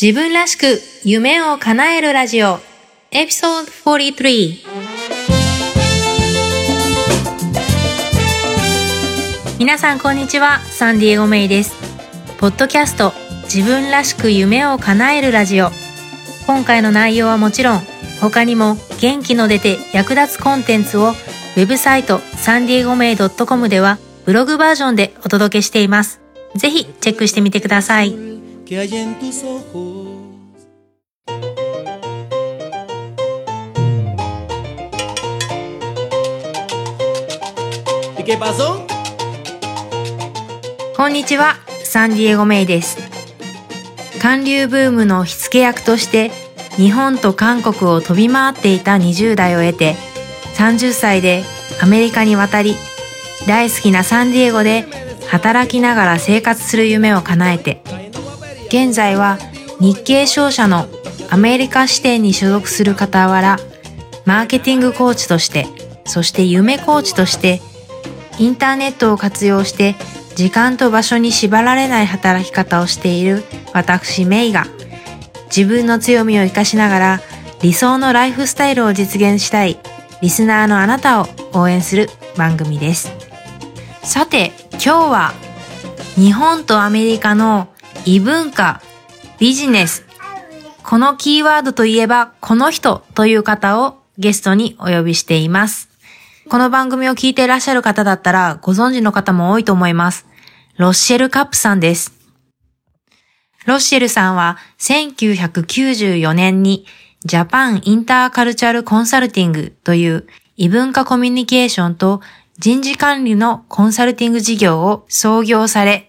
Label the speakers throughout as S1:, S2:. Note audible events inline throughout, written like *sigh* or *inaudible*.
S1: 自分らしく夢を叶えるラジオ。エピソード43皆さんこんにちは。サンディエゴメイです。ポッドキャスト自分らしく夢を叶えるラジオ。今回の内容はもちろん他にも元気の出て役立つコンテンツをウェブサイトサンディエゴメイ .com ではブログバージョンでお届けしています。ぜひチェックしてみてください。こんにちは、サンディエゴメイです。韓流ブームの火付け役として日本と韓国を飛び回っていた20代を得て30歳でアメリカに渡り大好きなサンディエゴで働きながら生活する夢を叶えて現在は日系商社のアメリカ支店に所属する傍らマーケティングコーチとしてそして夢コーチとしてインターネットを活用して時間と場所に縛られない働き方をしている私メイが自分の強みを活かしながら理想のライフスタイルを実現したいリスナーのあなたを応援する番組です。さて、今日は日本とアメリカの異文化、ビジネス、このキーワードといえばこの人という方をゲストにお呼びしています。この番組を聞いていらっしゃる方だったらご存知の方も多いと思います。ロッシェルカップさんです。ロッシェルさんは1994年にジャパンインターカルチャルコンサルティングという異文化コミュニケーションと人事管理のコンサルティング事業を創業され、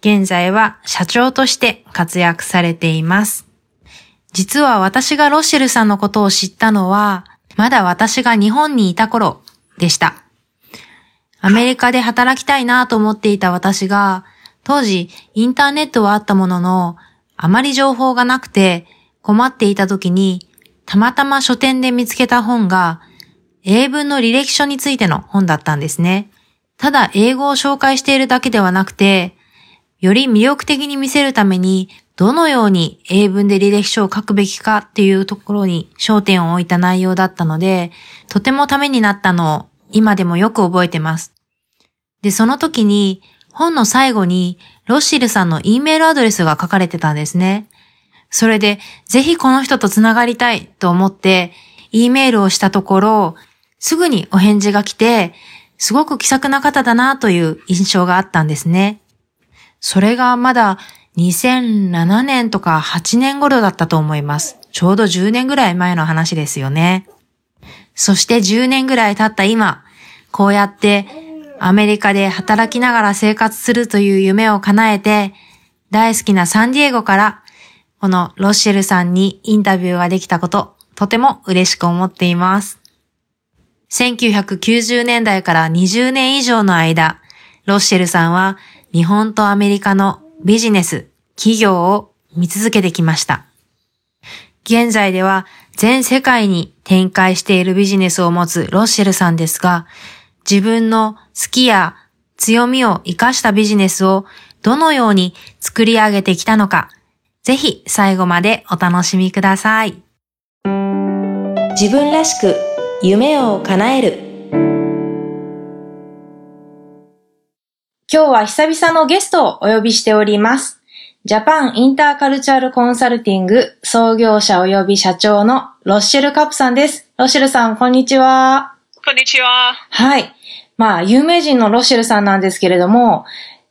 S1: 現在は社長として活躍されています。実は私がロッシェルさんのことを知ったのは、まだ私が日本にいた頃でした。アメリカで働きたいなと思っていた私が、当時インターネットはあったものの、あまり情報がなくて困っていた時にたまたま書店で見つけた本が、英文の履歴書についての本だったんですね。ただ英語を紹介しているだけではなくて、より魅力的に見せるために、どのように英文で履歴書を書くべきかっていうところに焦点を置いた内容だったので、とてもためになったのを今でもよく覚えてます。で、その時に本の最後にロッシルさんの E メールアドレスが書かれてたんですね。それで、ぜひこの人と繋がりたいと思って、E メールをしたところ、すぐにお返事が来て、すごく気さくな方だなという印象があったんですね。それがまだ2007年とか8年頃だったと思います。ちょうど10年ぐらい前の話ですよね。そして10年ぐらい経った今、こうやってアメリカで働きながら生活するという夢を叶えて、大好きなサンディエゴからこのロッシェルさんにインタビューができたこと、とても嬉しく思っています。1990年代から20年以上の間、ロッシェルさんは日本とアメリカのビジネス、企業を見続けてきました。現在では全世界に展開しているビジネスを持つロッシェルさんですが、自分の好きや強みを活かしたビジネスをどのように作り上げてきたのか、ぜひ最後までお楽しみください。自分らしく夢を叶える今日は久々のゲストをお呼びしております。ジャパンインターカルチャルコンサルティング創業者及び社長のロッシェルカップさんです。ロッシェルさん、こんにちは。
S2: こんにちは。
S1: はい。まあ、有名人のロッシェルさんなんですけれども、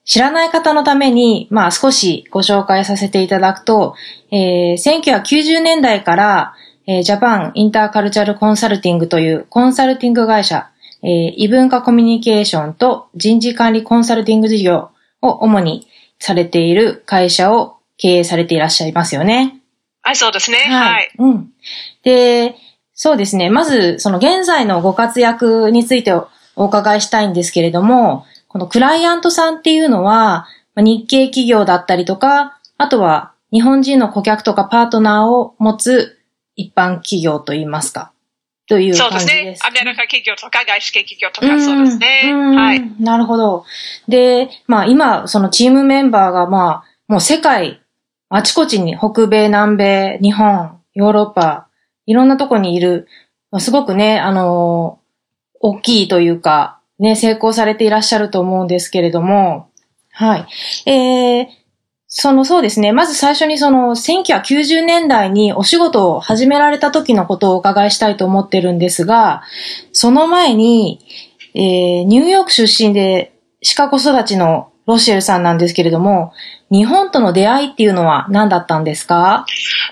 S1: 知らない方のために、まあ少しご紹介させていただくと、えー、1990年代から、えー、ジャパンインターカルチャルコンサルティングというコンサルティング会社、えー、異文化コミュニケーションと人事管理コンサルティング事業を主にされている会社を経営されていらっしゃいますよね。
S2: はい、そうですね。はい。はい、
S1: うん。で、そうですね。まず、その現在のご活躍についてお伺いしたいんですけれども、このクライアントさんっていうのは、日系企業だったりとか、あとは日本人の顧客とかパートナーを持つ一般企業といいますか。という感じです。そうですね。
S2: アメリカ企業とか外資系企業とかそうですね。はい。
S1: なるほど。で、まあ今、そのチームメンバーがまあ、もう世界
S3: あちこちに北米、南米、日本、ヨーロッパ、いろんなとこにいる、すごくね、あのー、大きいというか、ね、成功されていらっしゃると思うんですけれども、はい。えー、そのそうですね。まず最初にその1990年代にお仕事を始められた時のことをお伺いしたいと思ってるんですが、その前に、えー、ニューヨーク出身でシカゴ育ちのロシエルさんなんですけれども、日本との出会いっていうのは何だったんですか？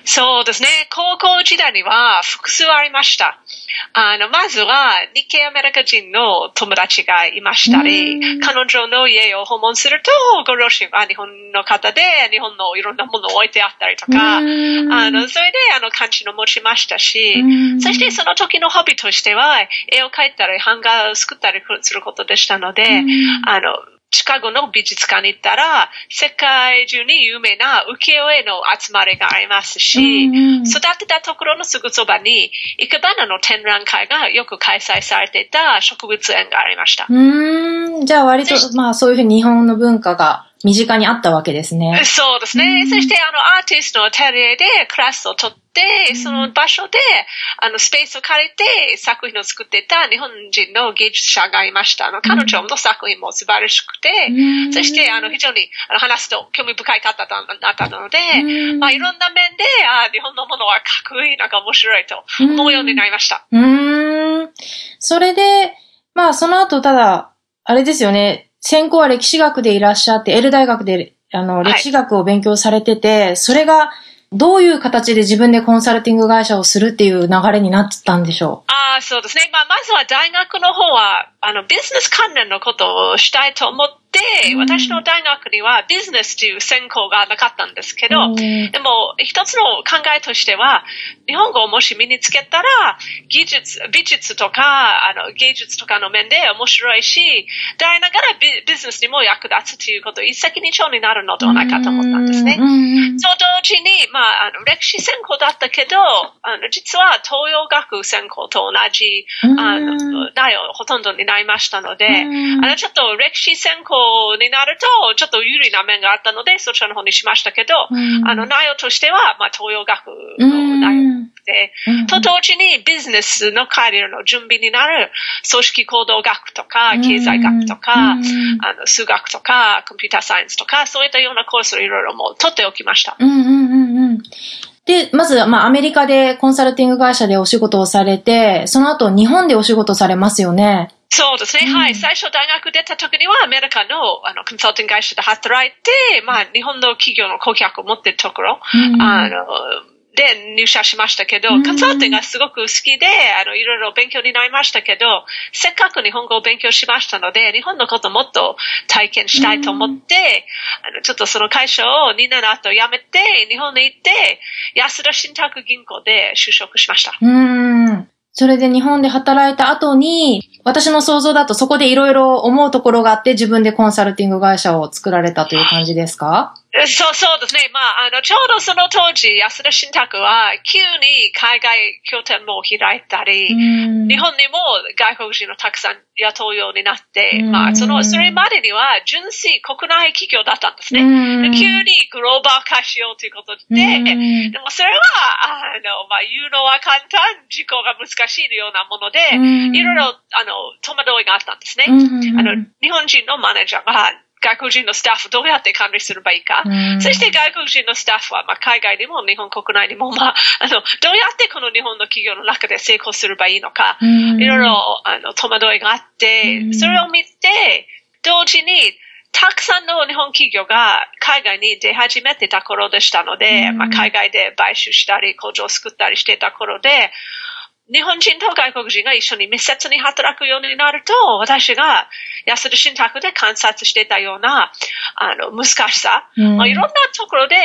S2: そうですね。高校時代には複数ありました。あの、まずは日系アメリカ人の友達がいましたり、彼女の家を訪問すると、ご両親は日本の方で、日本のいろんなものを置いてあったりとか、あの、それであの、感じの持ちましたし、そしてその時のホビーとしては、絵を描いたり、版画を作ったりすることでしたので、あの、シカゴの美術館に行ったら、世界中に有名な浮世絵の集まりがありますし、うんうん、育てたところのすぐそばに、生け花の展覧会がよく開催されていた植物園がありました。
S3: うん、じゃあ割と、まあそういうふうに日本の文化が身近にあったわけですね。
S2: そうですね。そしてあのアーティストのアテリエでクラスを取って、その場所で、あの、スペースを借りて作品を作っていた日本人の芸術者がいました。あの、彼女の作品も素晴らしくて、そして、あの、非常にあの話すと興味深い方だったので、まあ、いろんな面で、あ日本のものはかっこいい、なんか面白いと思うようになりました。
S3: うん。それで、まあ、その後、ただ、あれですよね、専攻は歴史学でいらっしゃって、エル大学で、あの、歴史学を勉強されてて、はい、それが、どういう形で自分でコンサルティング会社をするっていう流れになってたんでしょ
S2: う？ああ、そうですね。まあ、まずは大学の方は、あの、ビジネス関連のことをしたいと思って、で、私の大学にはビジネスという専攻がなかったんですけど、でも一つの考えとしては、日本語をもし身につけたら、技術、美術とか、あの、芸術とかの面で面白いし、でありながらビビジネスにも役立つということ、一石二鳥になるのではないかと思ったんですね。そう同時に、まあ、あの、歴史専攻だったけど、あの、実は東洋学専攻と同じ、あの、内容ほとんどになりましたので、あの、ちょっと歴史専攻になると、ちょっと有利な面があったので、そちらの方にしましたけど、うん、あの、内容としては、まあ、東洋学の内容で、うん、と同時にビジネスのキャリアの準備になる組織行動学とか、経済学とか、あの、数学とか、コンピューターサイエンスとか、そういったようなコースをいろいろも取っておきました。
S3: うんうんうんうん。で、まず、まあ、アメリカでコンサルティング会社でお仕事をされて、その後日本でお仕事されますよね。
S2: そうですね。はい。最初大学出た時にはアメリカのあのコンサルティング会社で働いて、まあ日本の企業の顧客を持っているところ、うん、あの、で入社しましたけど、コンサルティングがすごく好きで、あの、いろいろ勉強になりましたけど、せっかく日本語を勉強しましたので、日本のことをもっと体験したいと思って、あの、ちょっとその会社を2年後辞めて、日本に行って、安田信託銀行で就職しました。
S3: うん。それで日本で働いた後に、私の想像だとそこでいろいろ思うところがあって自分でコンサルティング会社を作られたという感じですか？
S2: そう、そうですね。まあ、あの、ちょうどその当時、安田信託は、急に海外拠点も開いたり、日本にも外国人をたくさん雇うようになって、まあ、その、それまでには、純粋国内企業だったんですね。急にグローバル化しようということで、でもそれは、あの、まあ、言うのは簡単、事項が難しいようなもので、いろいろ、あの、戸惑いがあったんですね。あの、日本人のマネージャーが、外国人のスタッフどうやって管理すればいいか。そして外国人のスタッフは、まあ、海外にも日本国内にも、まあ、あの、どうやってこの日本の企業の中で成功すればいいのか、いろいろ、あの、戸惑いがあって、それを見て、同時に、たくさんの日本企業が海外に出始めてた頃でしたので、まあ、海外で買収したり工場を作ったりしてた頃で、日本人と外国人が一緒に密接に働くようになると、私が安田信託で観察してたような、あの、難しさ、うん、まあ、いろんなところで、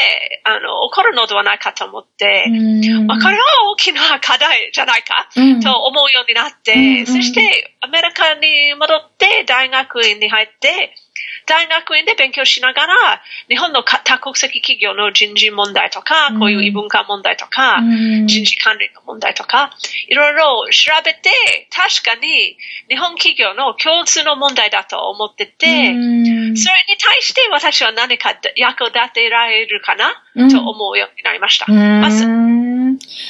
S2: あの、起こるのではないかと思って、うん、まあ、これは大きな課題じゃないか、と思うようになって、うん、そしてアメリカに戻って大学院に入って、大学院で勉強しながら、日本の多国籍企業の人事問題とか、こういう異文化問題とか、人事管理の問題とか、いろいろ調べて、確かに日本企業の共通の問題だと思ってて、それに対して私は何か役立てられるかな、と思うようになりました。まず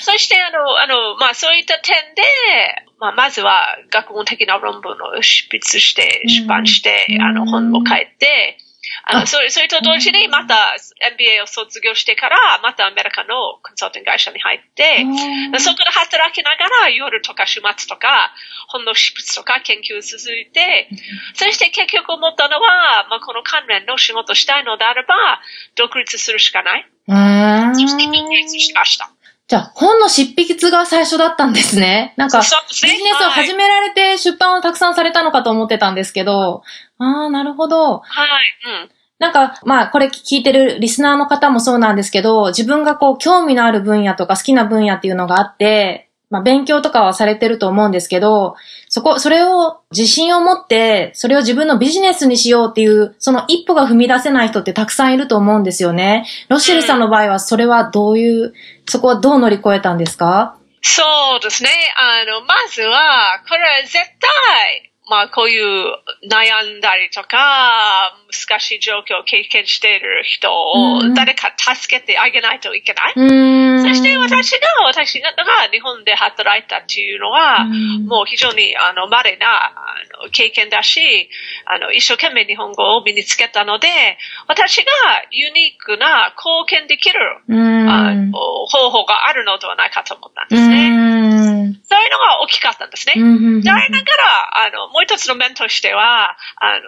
S2: そして、あの、あの、まあ、そういった点で、まあ、まずは学問的な論文を執筆して、出版して、あの、本を書いて、あの、それ、それと同時にまた MBA を卒業してから、またアメリカのコンサルティング会社に入って、そこで働きながら夜とか週末とか、本の執筆とか研究を続いて、そして結局思ったのは、まあ、この関連の仕事したいのであれば、独立するしかない。そして独立しました。
S3: じゃあ、本の執筆が最初だったんですね。なんか、ビジネスを始められて出版をたくさんされたのかと思ってたんですけど、ああ、なるほど。
S2: はい。
S3: うん。なんか、まあ、これ聞いてるリスナーの方もそうなんですけど、自分がこう、興味のある分野とか好きな分野っていうのがあって、まあ、勉強とかはされてると思うんですけど、そこ、それを自信を持って、それを自分のビジネスにしようっていう、その一歩が踏み出せない人ってたくさんいると思うんですよね。ロシェルさんの場合は、それはどういう、そこはどう乗り越えたんですか？
S2: そうですね。あの、まずは、これは絶対、まあこういう悩んだりとか、難しい状況を経験している人を誰か助けてあげないといけない。そして私が、私が日本で働いたっていうのは、もう非常にあの稀なあの経験だし、あの一生懸命日本語を身につけたので、私がユニークな貢献できる方法があるのではないかと思ったんですね。きかったんですね。であれながら、あの、もう一つの面としては、あの、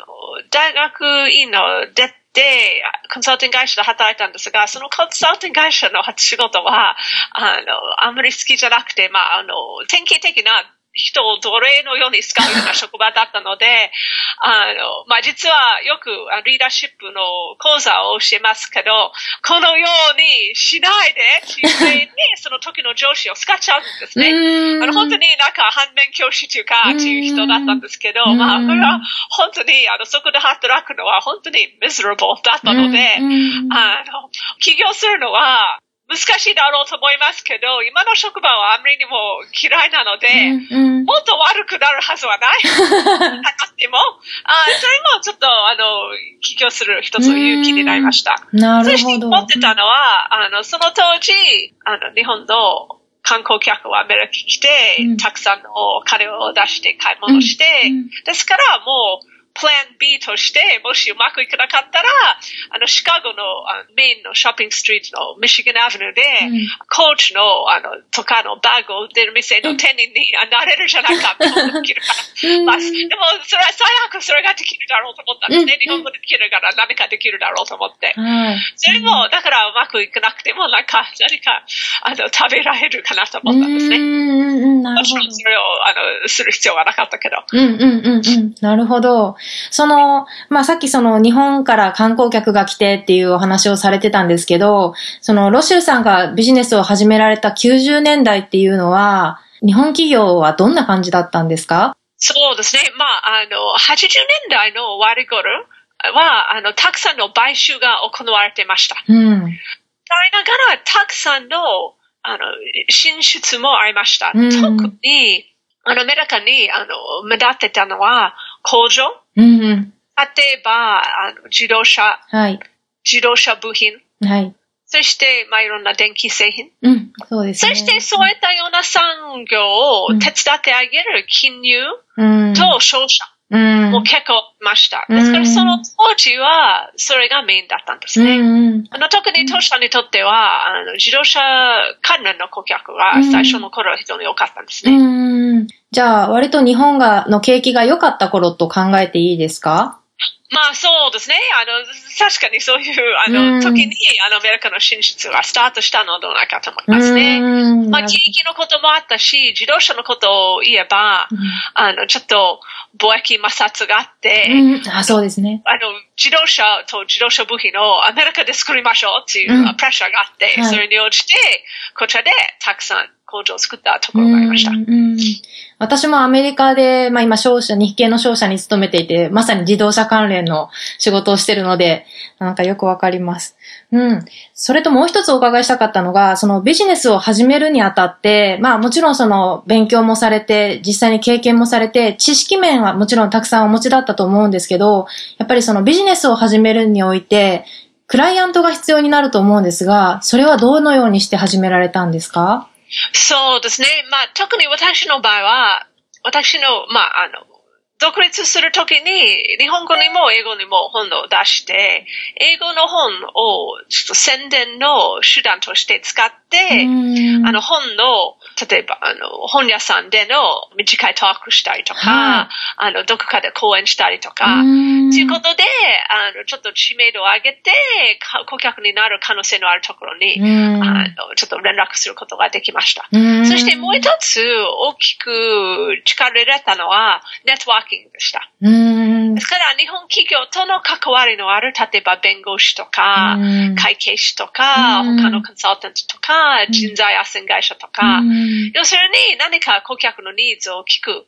S2: 大学院の出て、コンサルティング会社で働いたんですが、そのコンサルティング会社の仕事は、あの、あんまり好きじゃなくて、まあ、あの、典型的な人を奴隷のように使うような職場だったので、*laughs* あの、まあ、実はよくリーダーシップの講座を教えますけど、このようにしないで、自然に *laughs* その時の上司を使っちゃうんですね。あの、本当になんか反面教師というか、っていう人だったんですけど、まあ、これは本当に、あの、そこで働くのは本当に miserable だったので、あの、起業するのは、難しいだろうと思いますけど、今の職場はあまりにも嫌いなので、うんうん、もっと悪くなるはずはない。*laughs* でも、あそれもちょっと、あの、起業する一つの勇気になりました。
S3: なるほど。そして
S2: 思ってたのは、あの、その当時、あの、日本の観光客はアメリカに来て、うん、たくさんのお金を出して買い物して、うんうん、ですからもう、プラン B として、もしうまくいかなかったら、あの、シカゴのあのメインのショッピングストリートのミシガンアブニューで、うん、コーチの、あの、とかのバッグを売ってる店の店員になれるじゃないか、できるから。まあ、でも、それは最悪それができるだろうと思ったんですね。日本語できるから何かできるだろうと思って。それも、だからうまくいかなくても、なんか、何か、あの、食べられるかなと思ったんですね。もちろんそれを、あの、する必要はなかったけど。
S3: うんうんうんうん。なるほど。その、まあ、さっきその日本から観光客が来てっていうお話をされてたんですけど、そのロシュルさんがビジネスを始められた90年代っていうのは、日本企業はどんな感じだったんですか？
S2: そうですね。まあ、あの、80年代の終わり頃は、あの、たくさんの買収が行われてました。うん。ながら、たくさんの、あの、進出もありました。うん、特に、あの、アメリカに、あの、目立ってたのは、工場、うん、例えば、あの、自動車、はい、自動車部品、はい、そして、まあ、いろんな電気製品。
S3: うん、そうです、
S2: ね、そして、そういったような産業を手伝ってあげる金融と商社。もう結構ました。ですからその当時はそれがメインだったんですね。あの特に当社にとってはあの自動車関連の顧客が最初の頃は非常に良かったんですね。
S3: じゃあ割と日本がの景気が良かった頃と考えていいですか？
S2: まあそうですね。あの、確かにそういう、あの、時に、あの、アメリカの進出がスタートしたのではないかと思いますね。まあ、地域のこともあったし、自動車のことを言えば、あの、ちょっと、貿易摩擦があって、
S3: あ、そうですね。
S2: あの、自動車と自動車部品をアメリカで作りましょうっていうプレッシャーがあって、それに応じて、こちらでたくさん工場を作ったところがありました。
S1: 私もアメリカで、まあ今商社、日系の商社に勤めていて、まさに自動車関連の仕事をしてるので、なんかよくわかります。うん。それともう一つお伺いしたかったのが、そのビジネスを始めるにあたって、まあもちろんその勉強もされて、実際に経験もされて、知識面はもちろんたくさんお持ちだったと思うんですけど、やっぱりそのビジネスを始めるにおいて、クライアントが必要になると思うんですが、それはどのようにして始められたんですか？
S2: そうですね。まあ、特に私の場合は、私の、まあ、あの、独立するときに、日本語にも英語にも本を出して、英語の本をちょっと宣伝の手段として使って、あの本の、例えば、あの、本屋さんでの短いトークしたりとか、はい、あの、どこかで講演したりとか、ということで、あの、ちょっと知名度を上げて、顧客になる可能性のあるところに、あの、ちょっと連絡することができました。そしてもう一つ大きく力入れたのは、ネットワークキングでした。ですから、日本企業との関わりのある、例えば弁護士とか、会計士とか、他のコンサルタントとか、人材斡旋会社とか、要するに何か顧客のニーズを聞く、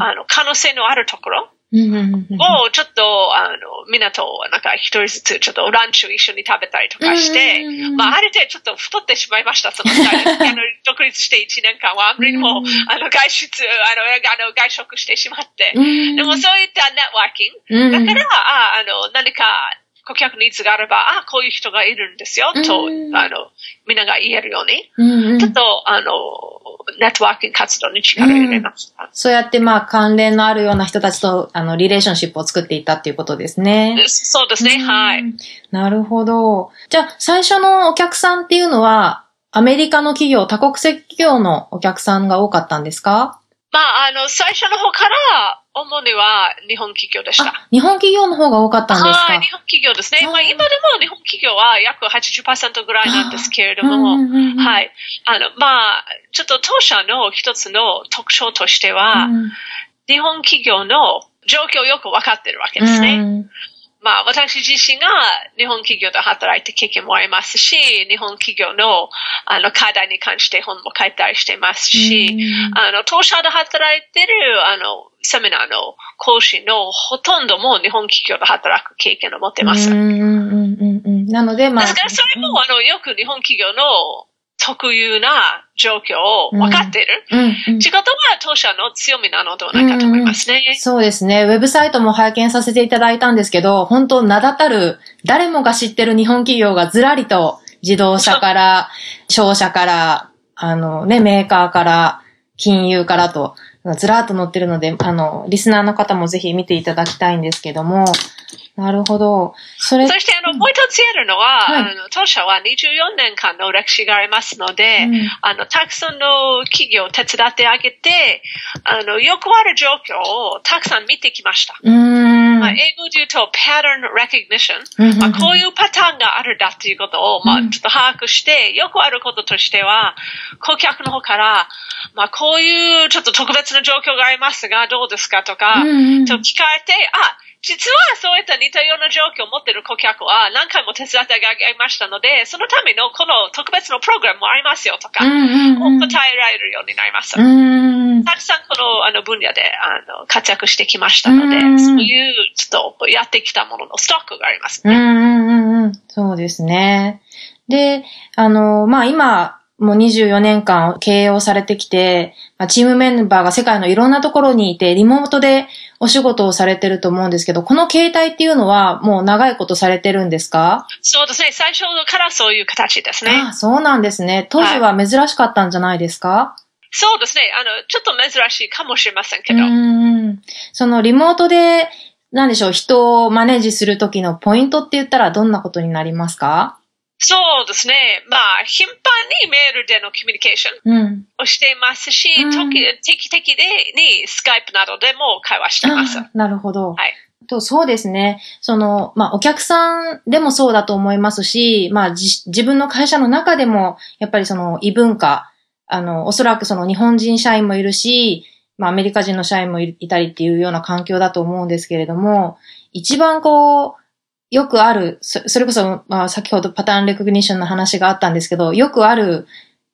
S2: あの、可能性のあるところ、をちょっと、あの、みんなと、なんか一人ずつちょっとランチを一緒に食べたりとかして、まあ、ある程度ちょっと太ってしまいました、その、*laughs* あの、独立して1年間は、あんまりもう、あの、外出、あの、あの外食してしまって、でもそういったネットワーキング、だから、ああの、何か、顧客ニーズがあれば、あ、こういう人がいるんですよ、と、あの、みんなが言えるように、ちょっと、あの、ネットワーキング活動に力を入れました。
S1: そうやって、まあ、関連のあるような人たちと、あの、リレーションシップを作っていったっていうことですね。
S2: そうですね、はい。
S1: なるほど。じゃあ、最初のお客さんっていうのは、アメリカの企業、多国籍企業のお客さんが多かったんですか？
S2: まあ、あの、最初の方から、主には日本企業でした。
S1: 日本企業の方が多かったんですか？
S2: はい、日本企業ですね。まあ、今でも日本企業は約80%ぐらいなんですけれども、はい。あの、まあ、ちょっと当社の一つの特徴としては、うん、日本企業の状況をよくわかってるわけですね。うんまあ、私自身が日本企業で働いて経験もありますし、日本企業のあの課題に関して本も書いたりしてますし、あの、当社で働いてる、あの、セミナーの講師のほとんども日本企業で働く経験を持ってます。
S1: なので、まあ。
S2: ですからそれも、あの、よく日本企業の特有な状況を分かっている。うん仕事は当社の強みなのではないかと思いますね、うんうん。
S1: そうですね。ウェブサイトも拝見させていただいたんですけど、本当名だたる、誰もが知ってる日本企業がずらりと自動車から、商社から、あのね、メーカーから、金融からと、ずらっと載ってるので、あの、リスナーの方もぜひ見ていただきたいんですけども、なるほど。
S2: そして、あの、もう一つ言えるのは、はい、あの当社は24年間の歴史がありますので、うん、あの、たくさんの企業を手伝ってあげて、あの、よくある状況をたくさん見てきました。まあ、英語で言うと、pattern recognition、まあ、こういうパターンがあるだっていうことを、まあ、ちょっと把握して、よくあることとしては、顧客の方から、まあ、こういうちょっと特別な状況がありますが、どうですかとか、と聞かれて、あ、実はそういった似たような状況を持っている顧客は何回も手伝ってあげましたので、そのためのこの特別のプログラムもありますよとか、答えられるようになりました。たくさんこのあの分野であの活躍してきましたので、そういうちょっとやってきたもののストックがありますね。
S1: うんうんそうですね。で、あの、まあ今、もう24年間経営をされてきて、まあ、チームメンバーが世界のいろんなところにいて、リモートでお仕事をされてると思うんですけど、この形態っていうのはもう長いことされてるんですか？
S2: そうですね。最初からそういう形ですね。
S1: あそうなんですね。当時は珍しかったんじゃないですか、はい、
S2: そうですね。あの、ちょっと珍しいかもしれませんけど。うん。
S1: そのリモートで、なんでしょう、人をマネージするときのポイントって言ったらどんなことになりますか？
S2: そうですね。まあ、頻繁にメールでのコミュニケーションをしていますし、うん、定期的でにスカイプなどでも会話してます。
S1: なるほど。はい。とそうですね。その、まあ、お客さんでもそうだと思いますし、まあ、自分の会社の中でも、やっぱりその異文化、あの、おそらくその日本人社員もいるし、まあ、アメリカ人の社員もいたりっていうような環境だと思うんですけれども、一番こう、よくある、それこそ、まあ、先ほどパターンレコグニッションの話があったんですけど、よくある、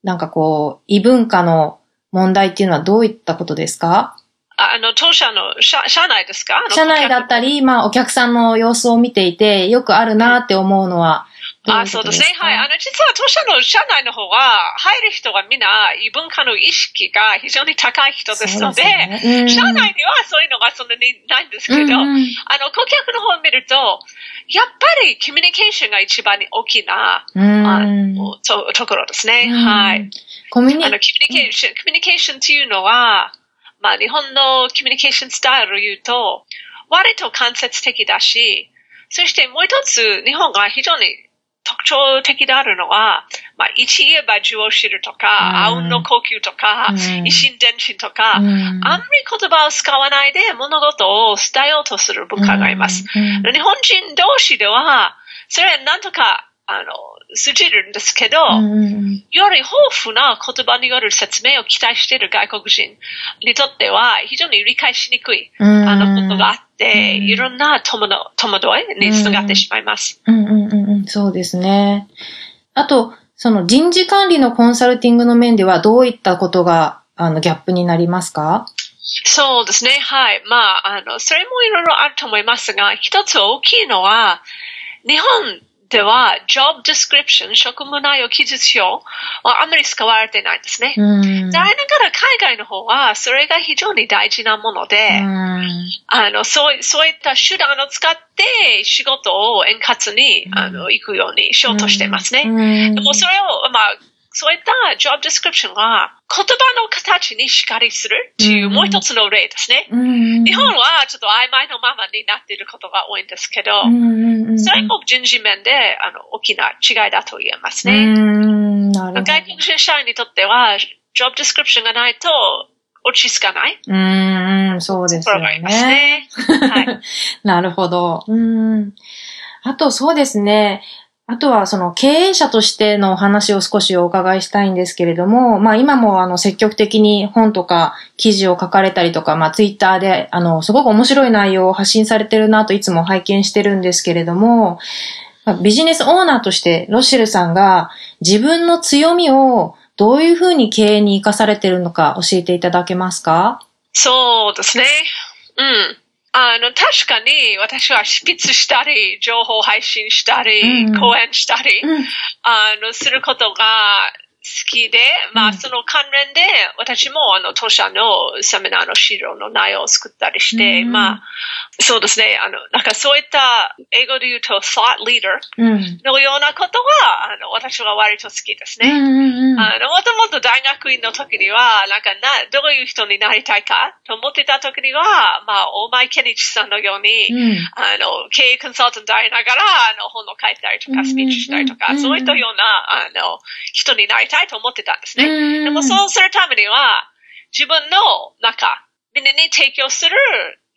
S1: なんかこう、異文化の問題っていうのはどういったことですか？
S2: あの、当社の社、社内ですか？
S1: 社内だったり、まあ、お客さんの様子を見ていて、よくあるなって思うのは、
S2: あ、そうですね。はい。あの、実は当社の社内の方は、入る人がみんな異文化の意識が非常に高い人ですので、でねうん、社内にはそういうのがそんなにないんですけど、うんうん、あの、顧客の方を見ると、やっぱりコミュニケーションが一番大きな、うん、あのとところですね。はい。コミュニあのコミュニケーション、コミュニケーションっていうのは、まあ、日本のコミュニケーションスタイルを言うと、割と間接的だし、そしてもう一つ、日本が非常に特徴的であるのは、まあ、一言えば字を知るとか、あうんの呼吸とか、一心伝心とか、あんまり言葉を使わないで物事を伝えようとする文化があります。日本人同士では、それはなんとか、あの、通じるんですけど、より豊富な言葉による説明を期待している外国人にとっては、非常に理解しにくい、あの、ことがあって、いろんな戸惑いにつながってしまいます。
S1: うんうん。うそうですね。あと、その人事管理のコンサルティングの面ではどういったことが、あの、ギャップになりますか？
S2: そうですね。はい。まあ、あの、それもいろいろあると思いますが、一つ大きいのは、日本では、job description、職務内容記述表はあまり使われてないんですね。残念ながら海外の方は、それが非常に大事なもので、あのそうそういった手段を使って仕事を円滑にあの行くようにしようとしてますね。でもそれを、まあ、そういった job description は言葉の形にしっかりするっていうもう一つの例ですね。日本はちょっと曖昧のままになっていることが多いんですけど、それも人事面であの大きな違いだと言えますね。外国人社員にとっては job description がないと落ち着かない。
S1: うん、そうですよね。ねはい、*laughs* なるほど。うん。あとそうですね。あとはその経営者としてのお話を少しお伺いしたいんですけれども、まあ今もあの積極的に本とか記事を書かれたりとか、まあツイッターであのすごく面白い内容を発信されてるなといつも拝見してるんですけれども、ビジネスオーナーとしてロッシェルさんが自分の強みをどういうふうに経営に活かされてるのか教えていただけますか？
S2: そうですね。うん。あの、確かに私は執筆したり、情報配信したり、うん、講演したり、うん、あの、することが好きで、まあ、その関連で、私もあの、当社のセミナーの資料の内容を作ったりして、うん、まあ、そうですね、あの、なんかそういった、英語で言うと、thought leader のようなことは、あの、私は割と好きですね。あの、もともと大学院の時には、なんかな、どういう人になりたいか？と思ってた時には、まあ、大前健一さんのように、うん、あの、経営コンサルタントでありながら、あの、本を書いたりとか、スピーチしたりとか、そういったような、あの、人になりたいたいと思ってたんですね。でもそうするためには、自分の中、みんなに提供する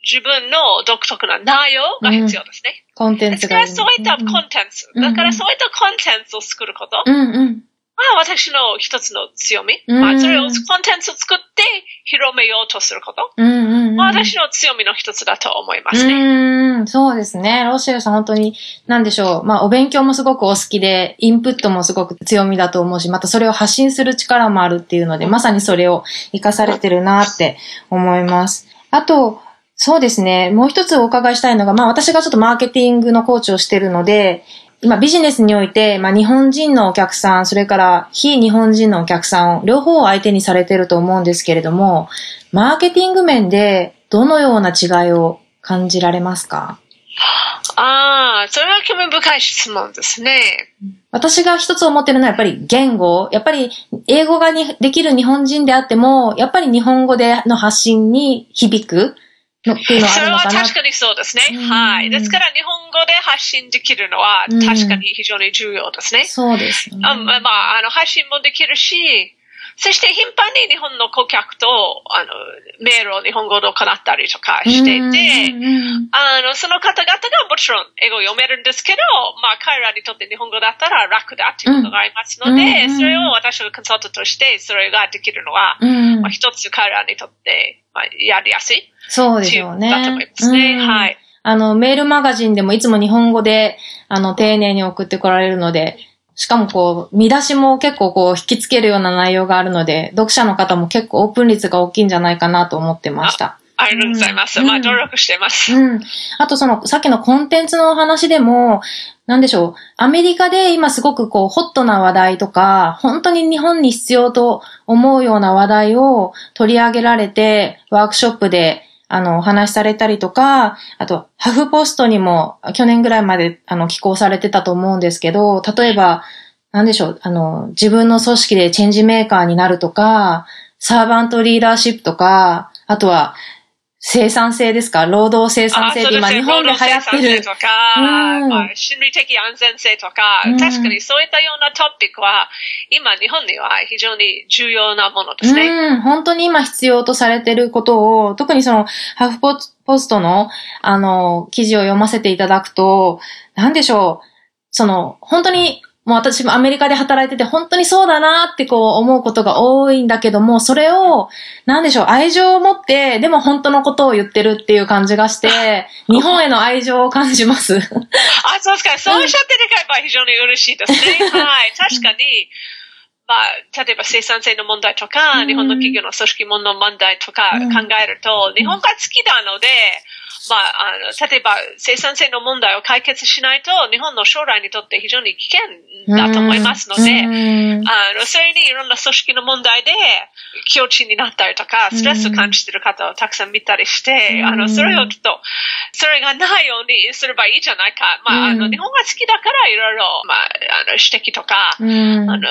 S2: 自分の独特な内容が必要ですね。
S1: コンテンツ
S2: が。だからそういったコンテンツ。だからそういったコンテンツを作ること。うんうんまあ、私の一つの強み。まあ、それをコンテンツを作って広めようとすること。うんうんうん、まあ、私の強みの一つだと思いますね。
S1: うん、そうですね。ロシェルさん本当に、なんでしょう。まあ、お勉強もすごくお好きで、インプットもすごく強みだと思うし、またそれを発信する力もあるっていうので、まさにそれを活かされてるなって思います。あと、そうですね。もう一つお伺いしたいのが、まあ私がちょっとマーケティングのコーチをしてるので、今ビジネスにおいて、まあ日本人のお客さん、それから非日本人のお客さんを両方相手にされてると思うんですけれども、マーケティング面でどのような違いを感じられますか？
S2: ああ、それは興味深い質問ですね。
S1: 私が一つ思ってるのはやっぱり言語。やっぱり英語ができる日本人であっても、やっぱり日本語での発信に響く。
S2: のっていうのはあるのかな？それは確かにそうですね。はい。ですから日本語で発信できるのは確かに非常に重要ですね。
S1: そうですね。あ
S2: まあ、あの、発信もできるし、そして頻繁に日本の顧客と、あの、メールを日本語で行ったりとかしていて、あの、その方々がもちろん英語を読めるんですけど、まあ彼らにとって日本語だったら楽だっていうことがありますので、それを私がコンサルタントとしてそれができるのは、まあ一つ彼らにとって、まあ、やりやすい。
S1: そうですよね。
S2: だと思いますね。はい。
S1: あの、メールマガジンでもいつも日本語で、あの、丁寧に送ってこられるので、
S3: しかもこう、見出しも結構こう、引きつけるような内容があるので、読者の方も結構オープン率が大きいんじゃないかなと思ってました。
S2: ありがとうございます。うん、まあ、努力してます。
S3: うん。あとその、さっきのコンテンツの話でも、なんでしょう。アメリカで今すごくこう、ホットな話題とか、本当に日本に必要と思うような話題を取り上げられて、ワークショップで、あの、お話しされたりとか、あと、ハフポストにも去年ぐらいまで、あの、寄稿されてたと思うんですけど、例えば、なんでしょう、あの、自分の組織でチェンジメーカーになるとか、サーバントリーダーシップとか、あとは、生産性ですか？労働生産性って今日本で流行ってる。
S2: とか、まあ、心理的安全性とか、うん、確かにそういったようなトピックは、今日本には非常に重要なものですね。
S3: うん、本当に今必要とされていることを、特にその、ハーフポストの、あの、記事を読ませていただくと、なんでしょう？その、本当にもう私もアメリカで働いてて本当にそうだなってこう思うことが多いんだけども、それを、なんでしょう、愛情を持って、でも本当のことを言ってるっていう感じがして、日本への愛情を感じます。あ、
S2: そうですか。そうおっしゃってるから非常に嬉しいですね。はい。確かに、まあ、例えば生産性の問題とか、日本の企業の組織もの問題とか考えると、日本が好きなので、まあ、あの、例えば生産性の問題を解決しないと、日本の将来にとって非常に危険だと思いますので、あの、それにいろんな組織の問題で、境地になったりとか、ストレスを感じている方をたくさん見たりして、あの、それをちょっと、それがないようにすればいいじゃないか。まあ、あの、日本が好きだからいろいろ、まあ、あの、指摘とか、あの、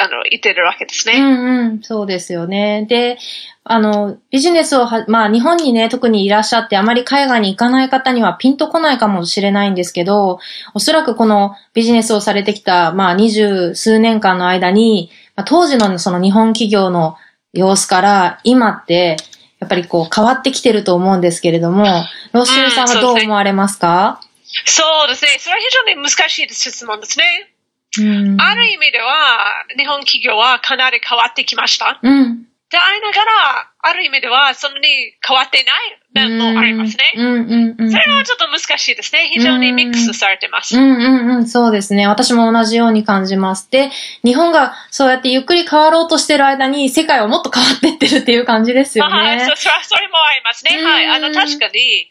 S2: あの、言ってるわけですね。
S3: うんうん、そうですよね。で、あの、ビジネスをは、まあ日本にね、特にいらっしゃってあまり海外に行かない方にはピンとこないかもしれないんですけど、おそらくこのビジネスをされてきた、まあ二十数年間の間に、まあ、当時のその日本企業の様子から今って、やっぱりこう変わってきてると思うんですけれども、ロッシュルさんはどう思われますか、
S2: そうですね。それは非常に難しい質問ですね。ある意味では、日本企業はかなり変わってきました。うん、でありながら、ある意味では、そんなに変わってない面もありますね。それはちょっと難しいですね。非常にミックスされてます。
S3: うんうんうん、そうですね。私も同じように感じます。で、日本がそうやってゆっくり変わろうとしてる間に、世界はもっと変わってってるっていう感じですよね。はい、
S2: そそれもありますね。はい。あの、確かに、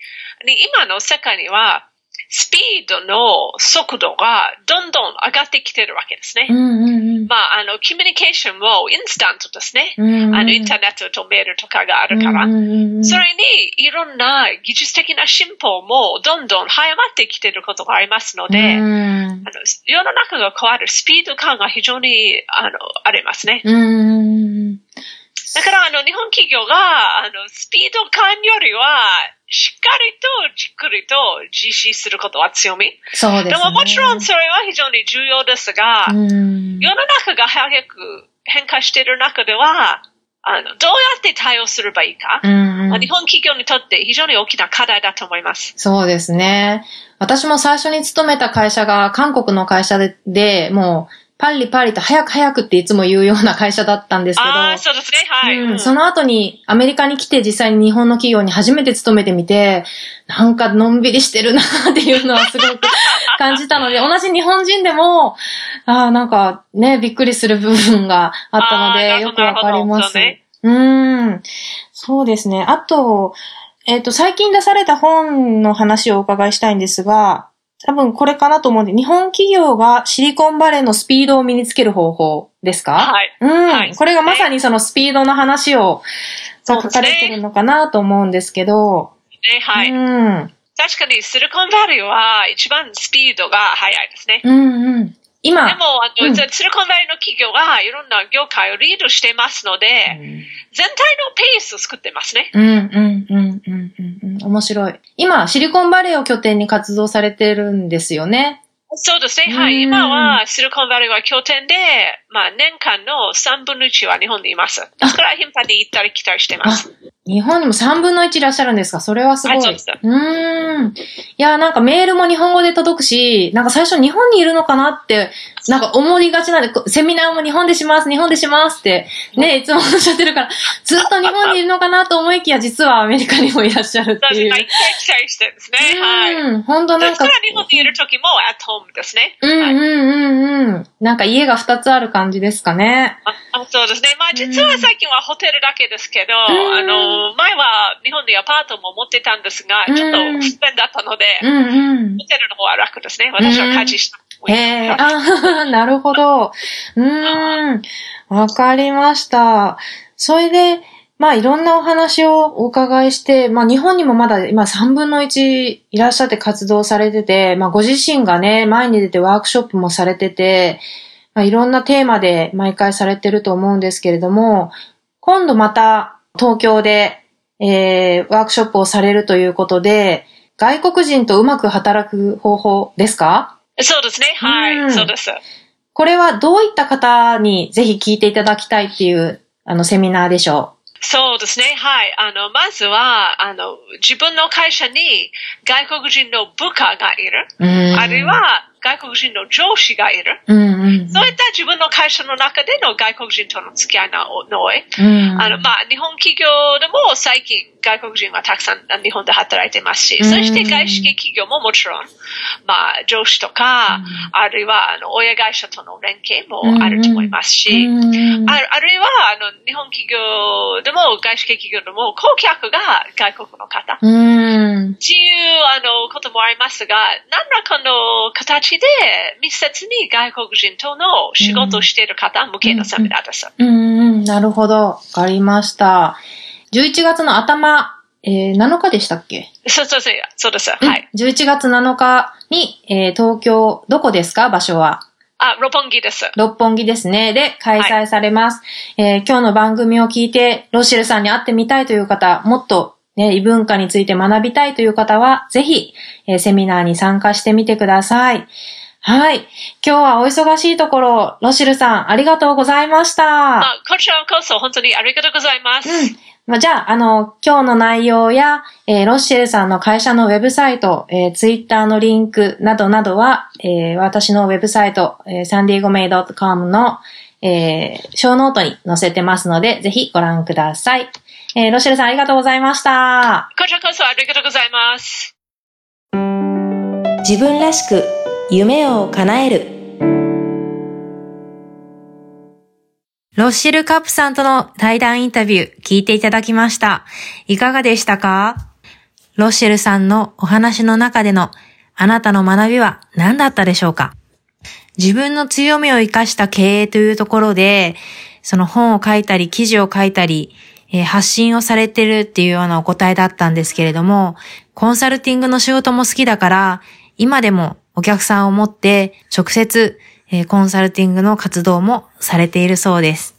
S2: 今の世界には、スピードの速度がどんどん上がってきてるわけですね。うんうんうん、まあ、あの、コミュニケーションもインスタントですね。うんうん、あの、インターネットとメールとかがあるから。うんうんうん、それに、いろんな技術的な進歩もどんどん早まってきてることがありますので、うん、あの世の中が変わるスピード感が非常に、あの、ありますね。うんだから、あの、日本企業が、あの、スピード感よりは、しっかりとじっくりと実施することは強み。
S3: そうですね。で
S2: ももちろんそれは非常に重要ですが、世の中が早く変化している中では、あの、どうやって対応すればいいか、うんうん、日本企業にとって非常に大きな課題だと思います。
S3: そうですね。私も最初に勤めた会社が韓国の会社で、でもう、パリパリと早く早くっていつも言うような会社だったんですけど。
S2: ああ、そうですね。はい、
S3: うん。その後にアメリカに来て実際に日本の企業に初めて勤めてみて、なんかのんびりしてるなっていうのはすごく感じたので、*laughs* 同じ日本人でも、ああ、なんかね、びっくりする部分があったので、よくわかります。ね、うん。そうですね。あと、えっ、ー、と、最近出された本の話をお伺いしたいんですが、多分これかなと思うんで、日本企業がシリコンバレーのスピードを身につける方法ですか？
S2: はい。
S3: うん、はい。これがまさにそのスピードの話を書かれてるのかなと思うんですけど。
S2: ね、はい。うん。確かにシリコンバレーは一番スピードが速いですね。
S3: うんうん。今。
S2: でも、あの、うん、シリコンバレーの企業がいろんな業界をリードしてますので、うん、全体のペースを作ってますね。
S3: うんうんうんうんうん。面白い。今、シリコンバレーを拠点に活動されてるんですよね。
S2: そうですね。はい。今は、シリコンバレーは拠点で、まあ、年間の3分の1は日本にいます。だから頻繁に行ったり来たりしてます。
S3: 日本にも3分の1いらっしゃるんですか？それはすごい。
S2: そうです。
S3: うーん。いや、なんかメールも日本語で届くし、なんか最初日本にいるのかなって、なんか思いがちなんで、こセミナーも日本でします、日本でしますって、ね、いつもおっしゃってるから、ずっと日本にいるのかなと思いきや、実はアメリカにもいらっしゃるっていう。
S2: 確かに、期待してですね。はい。
S3: うん、ほんとなんか
S2: 日本にいる時も at home ですね。はい
S3: うんうんうんうん。なんか家が2つある感じですかね。
S2: ああそうですね。まあ実は最近はホテルだけですけど、
S3: ん
S2: あの、前は日本にアパートも持ってたんですが、ちょっと不便だったので、
S3: うんうん
S2: ホ。テルの方は楽ですね。私は家事した。
S3: へえ、あ *laughs* なるほど。うーん。わかりました。それで、まあいろんなお話をお伺いして、まあ日本にもまだ今3分の1いらっしゃって活動されてて、まあご自身がね、前に出てワークショップもされてて、まあいろんなテーマで毎回されてると思うんですけれども、今度また東京で、えー、ワークショップをされるということで、外国人とうまく働く方法ですか？
S2: そうですね。はい、
S3: うん
S2: そうです。
S3: これはどういった方にぜひ聞いていただきたいっていう、あの、セミナーでしょ
S2: そうですね。はい。あの、まずは、あの、自分の会社に外国人の部下がいる。
S3: う。うん。
S2: あるい、は、外国人の上司がいる。
S3: うんうん。
S2: そういった自分の会社の中での外国人との付き合いの多い。
S3: うん。
S2: あの、まあ、日本企業でも最近外国人はたくさんあ日本で働いてますし、
S3: うん
S2: そして外資系企業ももちろん、まあ、上司とか、あるいは、あの、親会社との連携もあると思いますし、
S3: うん。
S2: ああるいは、あの、日本企業でも外資系企業でも顧客が外国の方。
S3: うん。
S2: っていう、あの、こともありますが、何らかの形で密接に外国人との仕事をしている方向けのセミナーです。
S3: うんうん。なるほど。わかりました。11月の頭、えー、7日でしたっけ？
S2: そうそうそう、そうです。はい。
S3: 11月7日に、えー、東京、どこですか？場所は。
S2: あ、六本木です。
S3: 六本木ですね。で、開催されます。えー今日の番組を聞いて、ロシェルさんに会ってみたいという方、もっとね、異文化について学びたいという方は、ぜひ、えーセミナーに参加してみてください。はい。今日はお忙しいところ、ロシェルさん、ありがとうございました。
S2: あ、こちらこそ本当にありがとうございます。
S3: うん。まあ、じゃあ、あの、今日の内容や、えーロッシェルさんの会社のウェブサイト、えー、ツイッターのリンクなどなどは、えー私のウェブサイト、えー、サンディエゴメイド .com の、えー、ショーノートに載せてますので、ぜひご覧ください。えーロッシェルさんありがとうございました。
S2: こちらこそありがとうございます。
S1: 自分らしく夢を叶えるロッシェルカップさんとの対談インタビュー聞いていただきました。いかがでしたか？ロッシェルさんのお話の中でのあなたの学びは何だったでしょうか？自分の強みを生かした経営というところで、その本を書いたり記事を書いたり、え発信をされてるっていうようなお答えだったんですけれども、コンサルティングの仕事も好きだから、今でもお客さんを持って直接、えーコンサルティングの活動もされているそうです。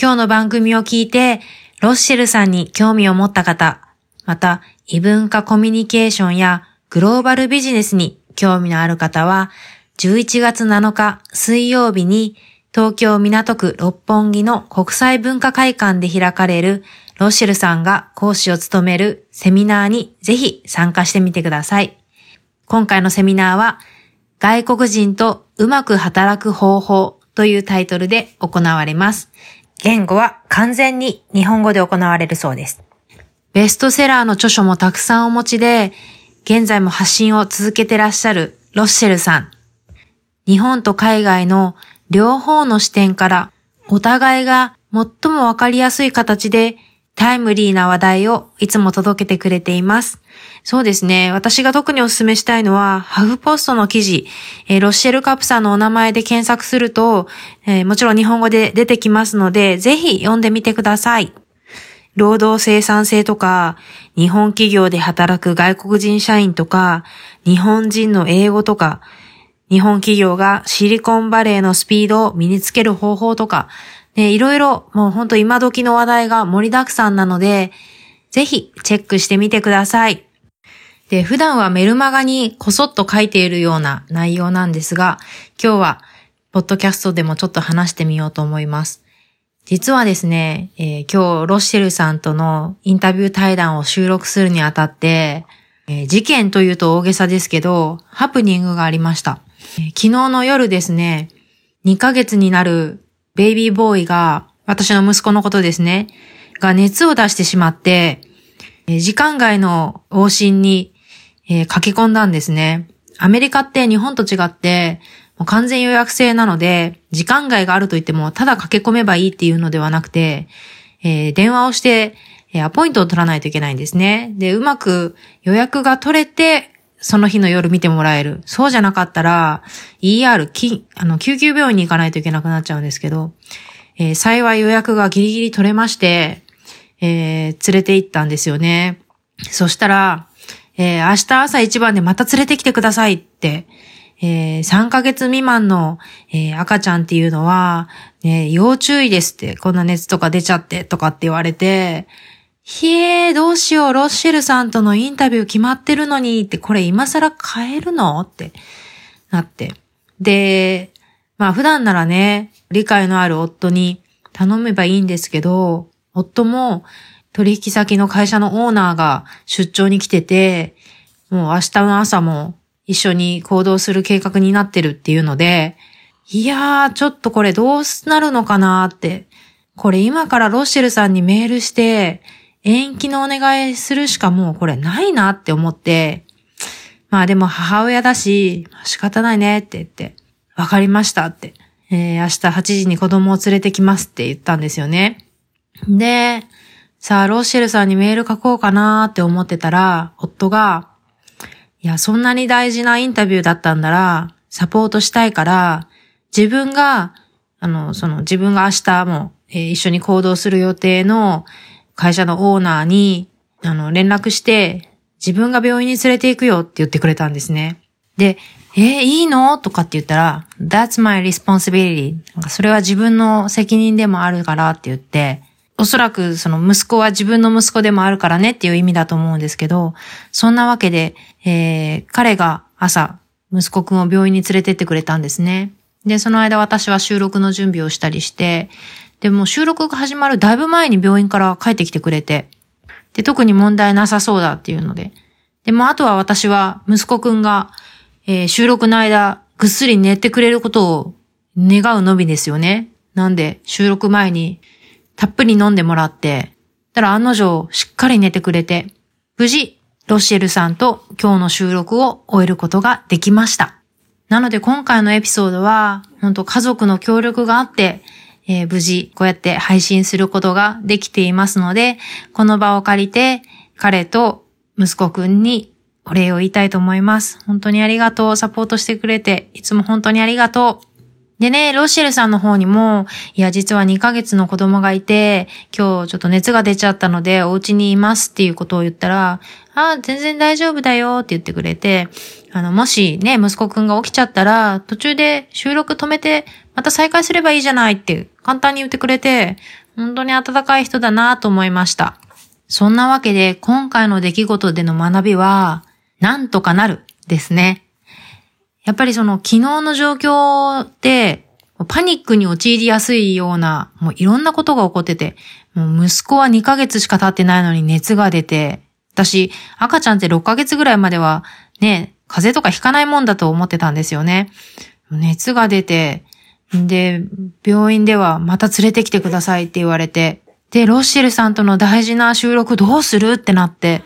S1: 今日の番組を聞いて、ロッシェルさんに興味を持った方、また異文化コミュニケーションやグローバルビジネスに興味のある方は、11月7日水曜日に東京港区六本木の国際文化会館で開かれるロッシェルさんが講師を務めるセミナーにぜひ参加してみてください。今回のセミナーは外国人とうまく働く方法というタイトルで行われます。言語は完全に日本語で行われるそうです。ベストセラーの著書もたくさんお持ちで、現在も発信を続けてらっしゃるロッシェルさん。日本と海外の両方の視点からお互いが最もわかりやすい形でタイムリーな話題をいつも届けてくれています。そうですね。私が特にお勧めしたいのは、ハフポストの記事、えーロッシェルカップさんのお名前で検索すると、えーもちろん日本語で出てきますので、ぜひ読んでみてください。労働生産性とか、日本企業で働く外国人社員とか、日本人の英語とか、日本企業がシリコンバレーのスピードを身につける方法とか、ね、いろいろもうほんと今時の話題が盛りだくさんなので、ぜひチェックしてみてください。で、普段はメルマガにこそっと書いているような内容なんですが、今日はポッドキャストでもちょっと話してみようと思います。実はですね、えー、今日ロッシェルさんとのインタビュー対談を収録するにあたって、えー、事件というと大げさですけど、ハプニングがありました。えー、昨日の夜ですね、2ヶ月になるベイビーボーイが、私の息子のことですね、が熱を出してしまって、時間外の往診に、駆け込んだんですね。アメリカって日本と違って、もう完全予約制なので、時間外があると言っても、ただ駆け込めばいいっていうのではなくて、電話をして、アポイントを取らないといけないんですね。で、うまく予約が取れて、その日の夜見てもらえる。そうじゃなかったら、ER、きあの、救急病院に行かないといけなくなっちゃうんですけど、えー、幸い予約がギリギリ取れまして、えー、連れて行ったんですよね。そしたら、えー、明日朝一番でまた連れてきてくださいって、えー、3ヶ月未満の、えー、赤ちゃんっていうのは、ね、要注意ですって、こんな熱とか出ちゃってとかって言われて、ひえー、どうしよう、ロッシェルさんとのインタビュー決まってるのにって、これ今更変えるの？ってなって。で、まあ普段ならね、理解のある夫に頼めばいいんですけど、夫も取引先の会社のオーナーが出張に来てて、もう明日の朝も一緒に行動する計画になってるっていうので、いやー、ちょっとこれどうなるのかな？ーって。これ今からロッシェルさんにメールして、延期のお願いするしかもうこれないなって思って、まあでも母親だし、仕方ないねって言って、わかりましたって、えー、明日8時に子供を連れてきますって言ったんですよね。で、さあ、ロッシェルさんにメール書こうかなって思ってたら、夫が、いや、そんなに大事なインタビューだったんだら、サポートしたいから、自分が、あの、その自分が明日も、えー、一緒に行動する予定の会社のオーナーに、あの、連絡して、自分が病院に連れて行くよって言ってくれたんですね。で、えー、いいの？とかって言ったら、That's my responsibility. それは自分の責任でもあるからって言って、おそらくその息子は自分の息子でもあるからねっていう意味だと思うんですけど、そんなわけで、えー、彼が朝、息子くんを病院に連れてってくれたんですね。で、その間私は収録の準備をしたりして、でも収録が始まるだいぶ前に病院から帰ってきてくれて、で、特に問題なさそうだっていうので。でもあとは私は息子くんが、えー、収録の間ぐっすり寝てくれることを願うのみですよね。なんで収録前にたっぷり飲んでもらって、たら案の定しっかり寝てくれて、無事、ロシエルさんと今日の収録を終えることができました。なので今回のエピソードは、本当家族の協力があって、えー、無事こうやって配信することができていますので、この場を借りて彼と息子くんにお礼を言いたいと思います。本当にありがとう。サポートしてくれて、いつも本当にありがとう。でね、ロシエルさんの方にも、いや、実は2ヶ月の子供がいて、今日ちょっと熱が出ちゃったので、お家にいますっていうことを言ったら、あ、全然大丈夫だよって言ってくれて、あの、もしね、息子くんが起きちゃったら、途中で収録止めて、また再開すればいいじゃないって簡単に言ってくれて、本当に温かい人だなと思いました。そんなわけで、今回の出来事での学びは、なんとかなるですね。やっぱりその昨日の状況で、パニックに陥りやすいような、もういろんなことが起こってて、もう息子は2ヶ月しか経ってないのに熱が出て、私、赤ちゃんって6ヶ月ぐらいまでは、ね、風邪とかひかないもんだと思ってたんですよね。熱が出て、で、病院ではまた連れてきてくださいって言われて、で、ロッシェルさんとの大事な収録どうするってなって、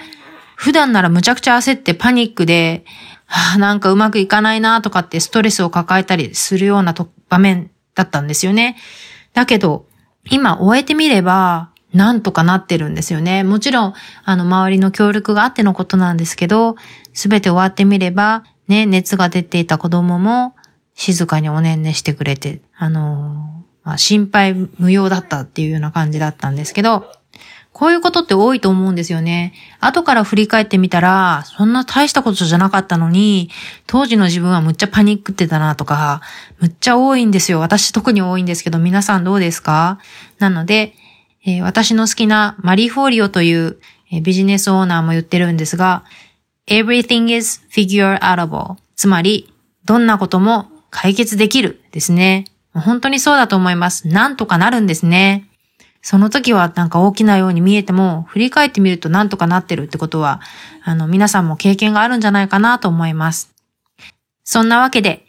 S1: 普段ならむちゃくちゃ焦ってパニックで、なんかうまくいかないなとかってストレスを抱えたりするような場面だったんですよね。だけど、今終えてみれば、なんとかなってるんですよね。もちろん、あの、周りの協力があってのことなんですけど、すべて終わってみれば、ね、熱が出ていた子供も静かにおねんねしてくれて、あのまあ、心配無用だったっていうような感じだったんですけど、こういうことって多いと思うんですよね。後から振り返ってみたら、そんな大したことじゃなかったのに、当時の自分はむっちゃパニックってたなとか、むっちゃ多いんですよ。私特に多いんですけど、皆さんどうですか？なので、えー、私の好きなマリー・フォーリオという、えー、ビジネスオーナーも言ってるんですが、everything is figure outable。つまり、どんなことも解決できるですね。本当にそうだと思います。なんとかなるんですね。その時はなんか大きなように見えても、振り返ってみるとなんとかなってるってことは、あの、皆さんも経験があるんじゃないかなと思います。そんなわけで、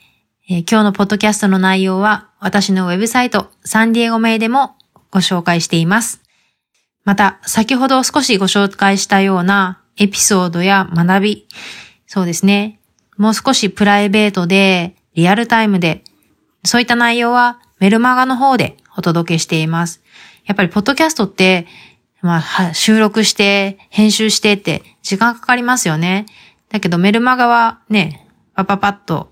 S1: えー、今日のポッドキャストの内容は、私のウェブサイト、サンディエゴメイでもご紹介しています。また、先ほど少しご紹介したようなエピソードや学び、そうですね。もう少しプライベートで、リアルタイムで、そういった内容はメルマガの方でお届けしています。やっぱりポッドキャストって、まあ、収録して、編集してって時間かかりますよね。だけどメルマガはね、パパパッと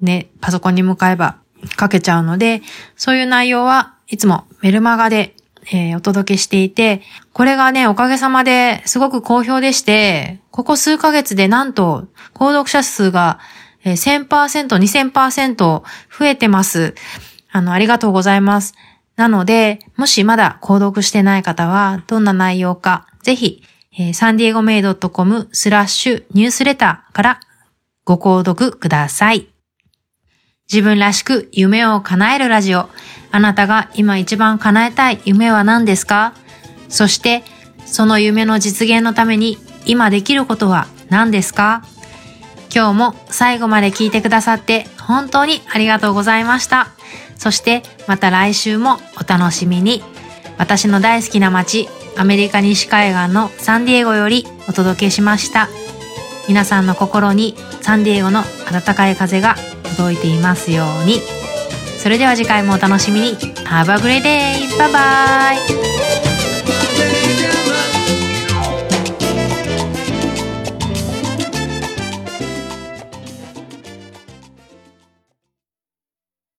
S1: ね、パソコンに向かえば書けちゃうので、そういう内容はいつもメルマガで、えー、お届けしていて、これがね、おかげさまですごく好評でして、ここ数ヶ月でなんと、購読者数が1000%、2000%増えてます。あの、ありがとうございます。なので、もしまだ購読してない方は、どんな内容か、ぜひ、えー、サンディエゴメイド .com スラッシュニュースレターからご購読ください。自分らしく夢を叶えるラジオ。あなたが今一番叶えたい夢は何ですか？そして、その夢の実現のために今できることは何ですか？今日も最後まで聞いてくださって本当にありがとうございました。そしてまた来週もお楽しみに。私の大好きな街、アメリカ西海岸のサンディエゴよりお届けしました。皆さんの心にサンディエゴの暖かい風が届いていますように。それでは次回もお楽しみに。Have a great day! バイバイ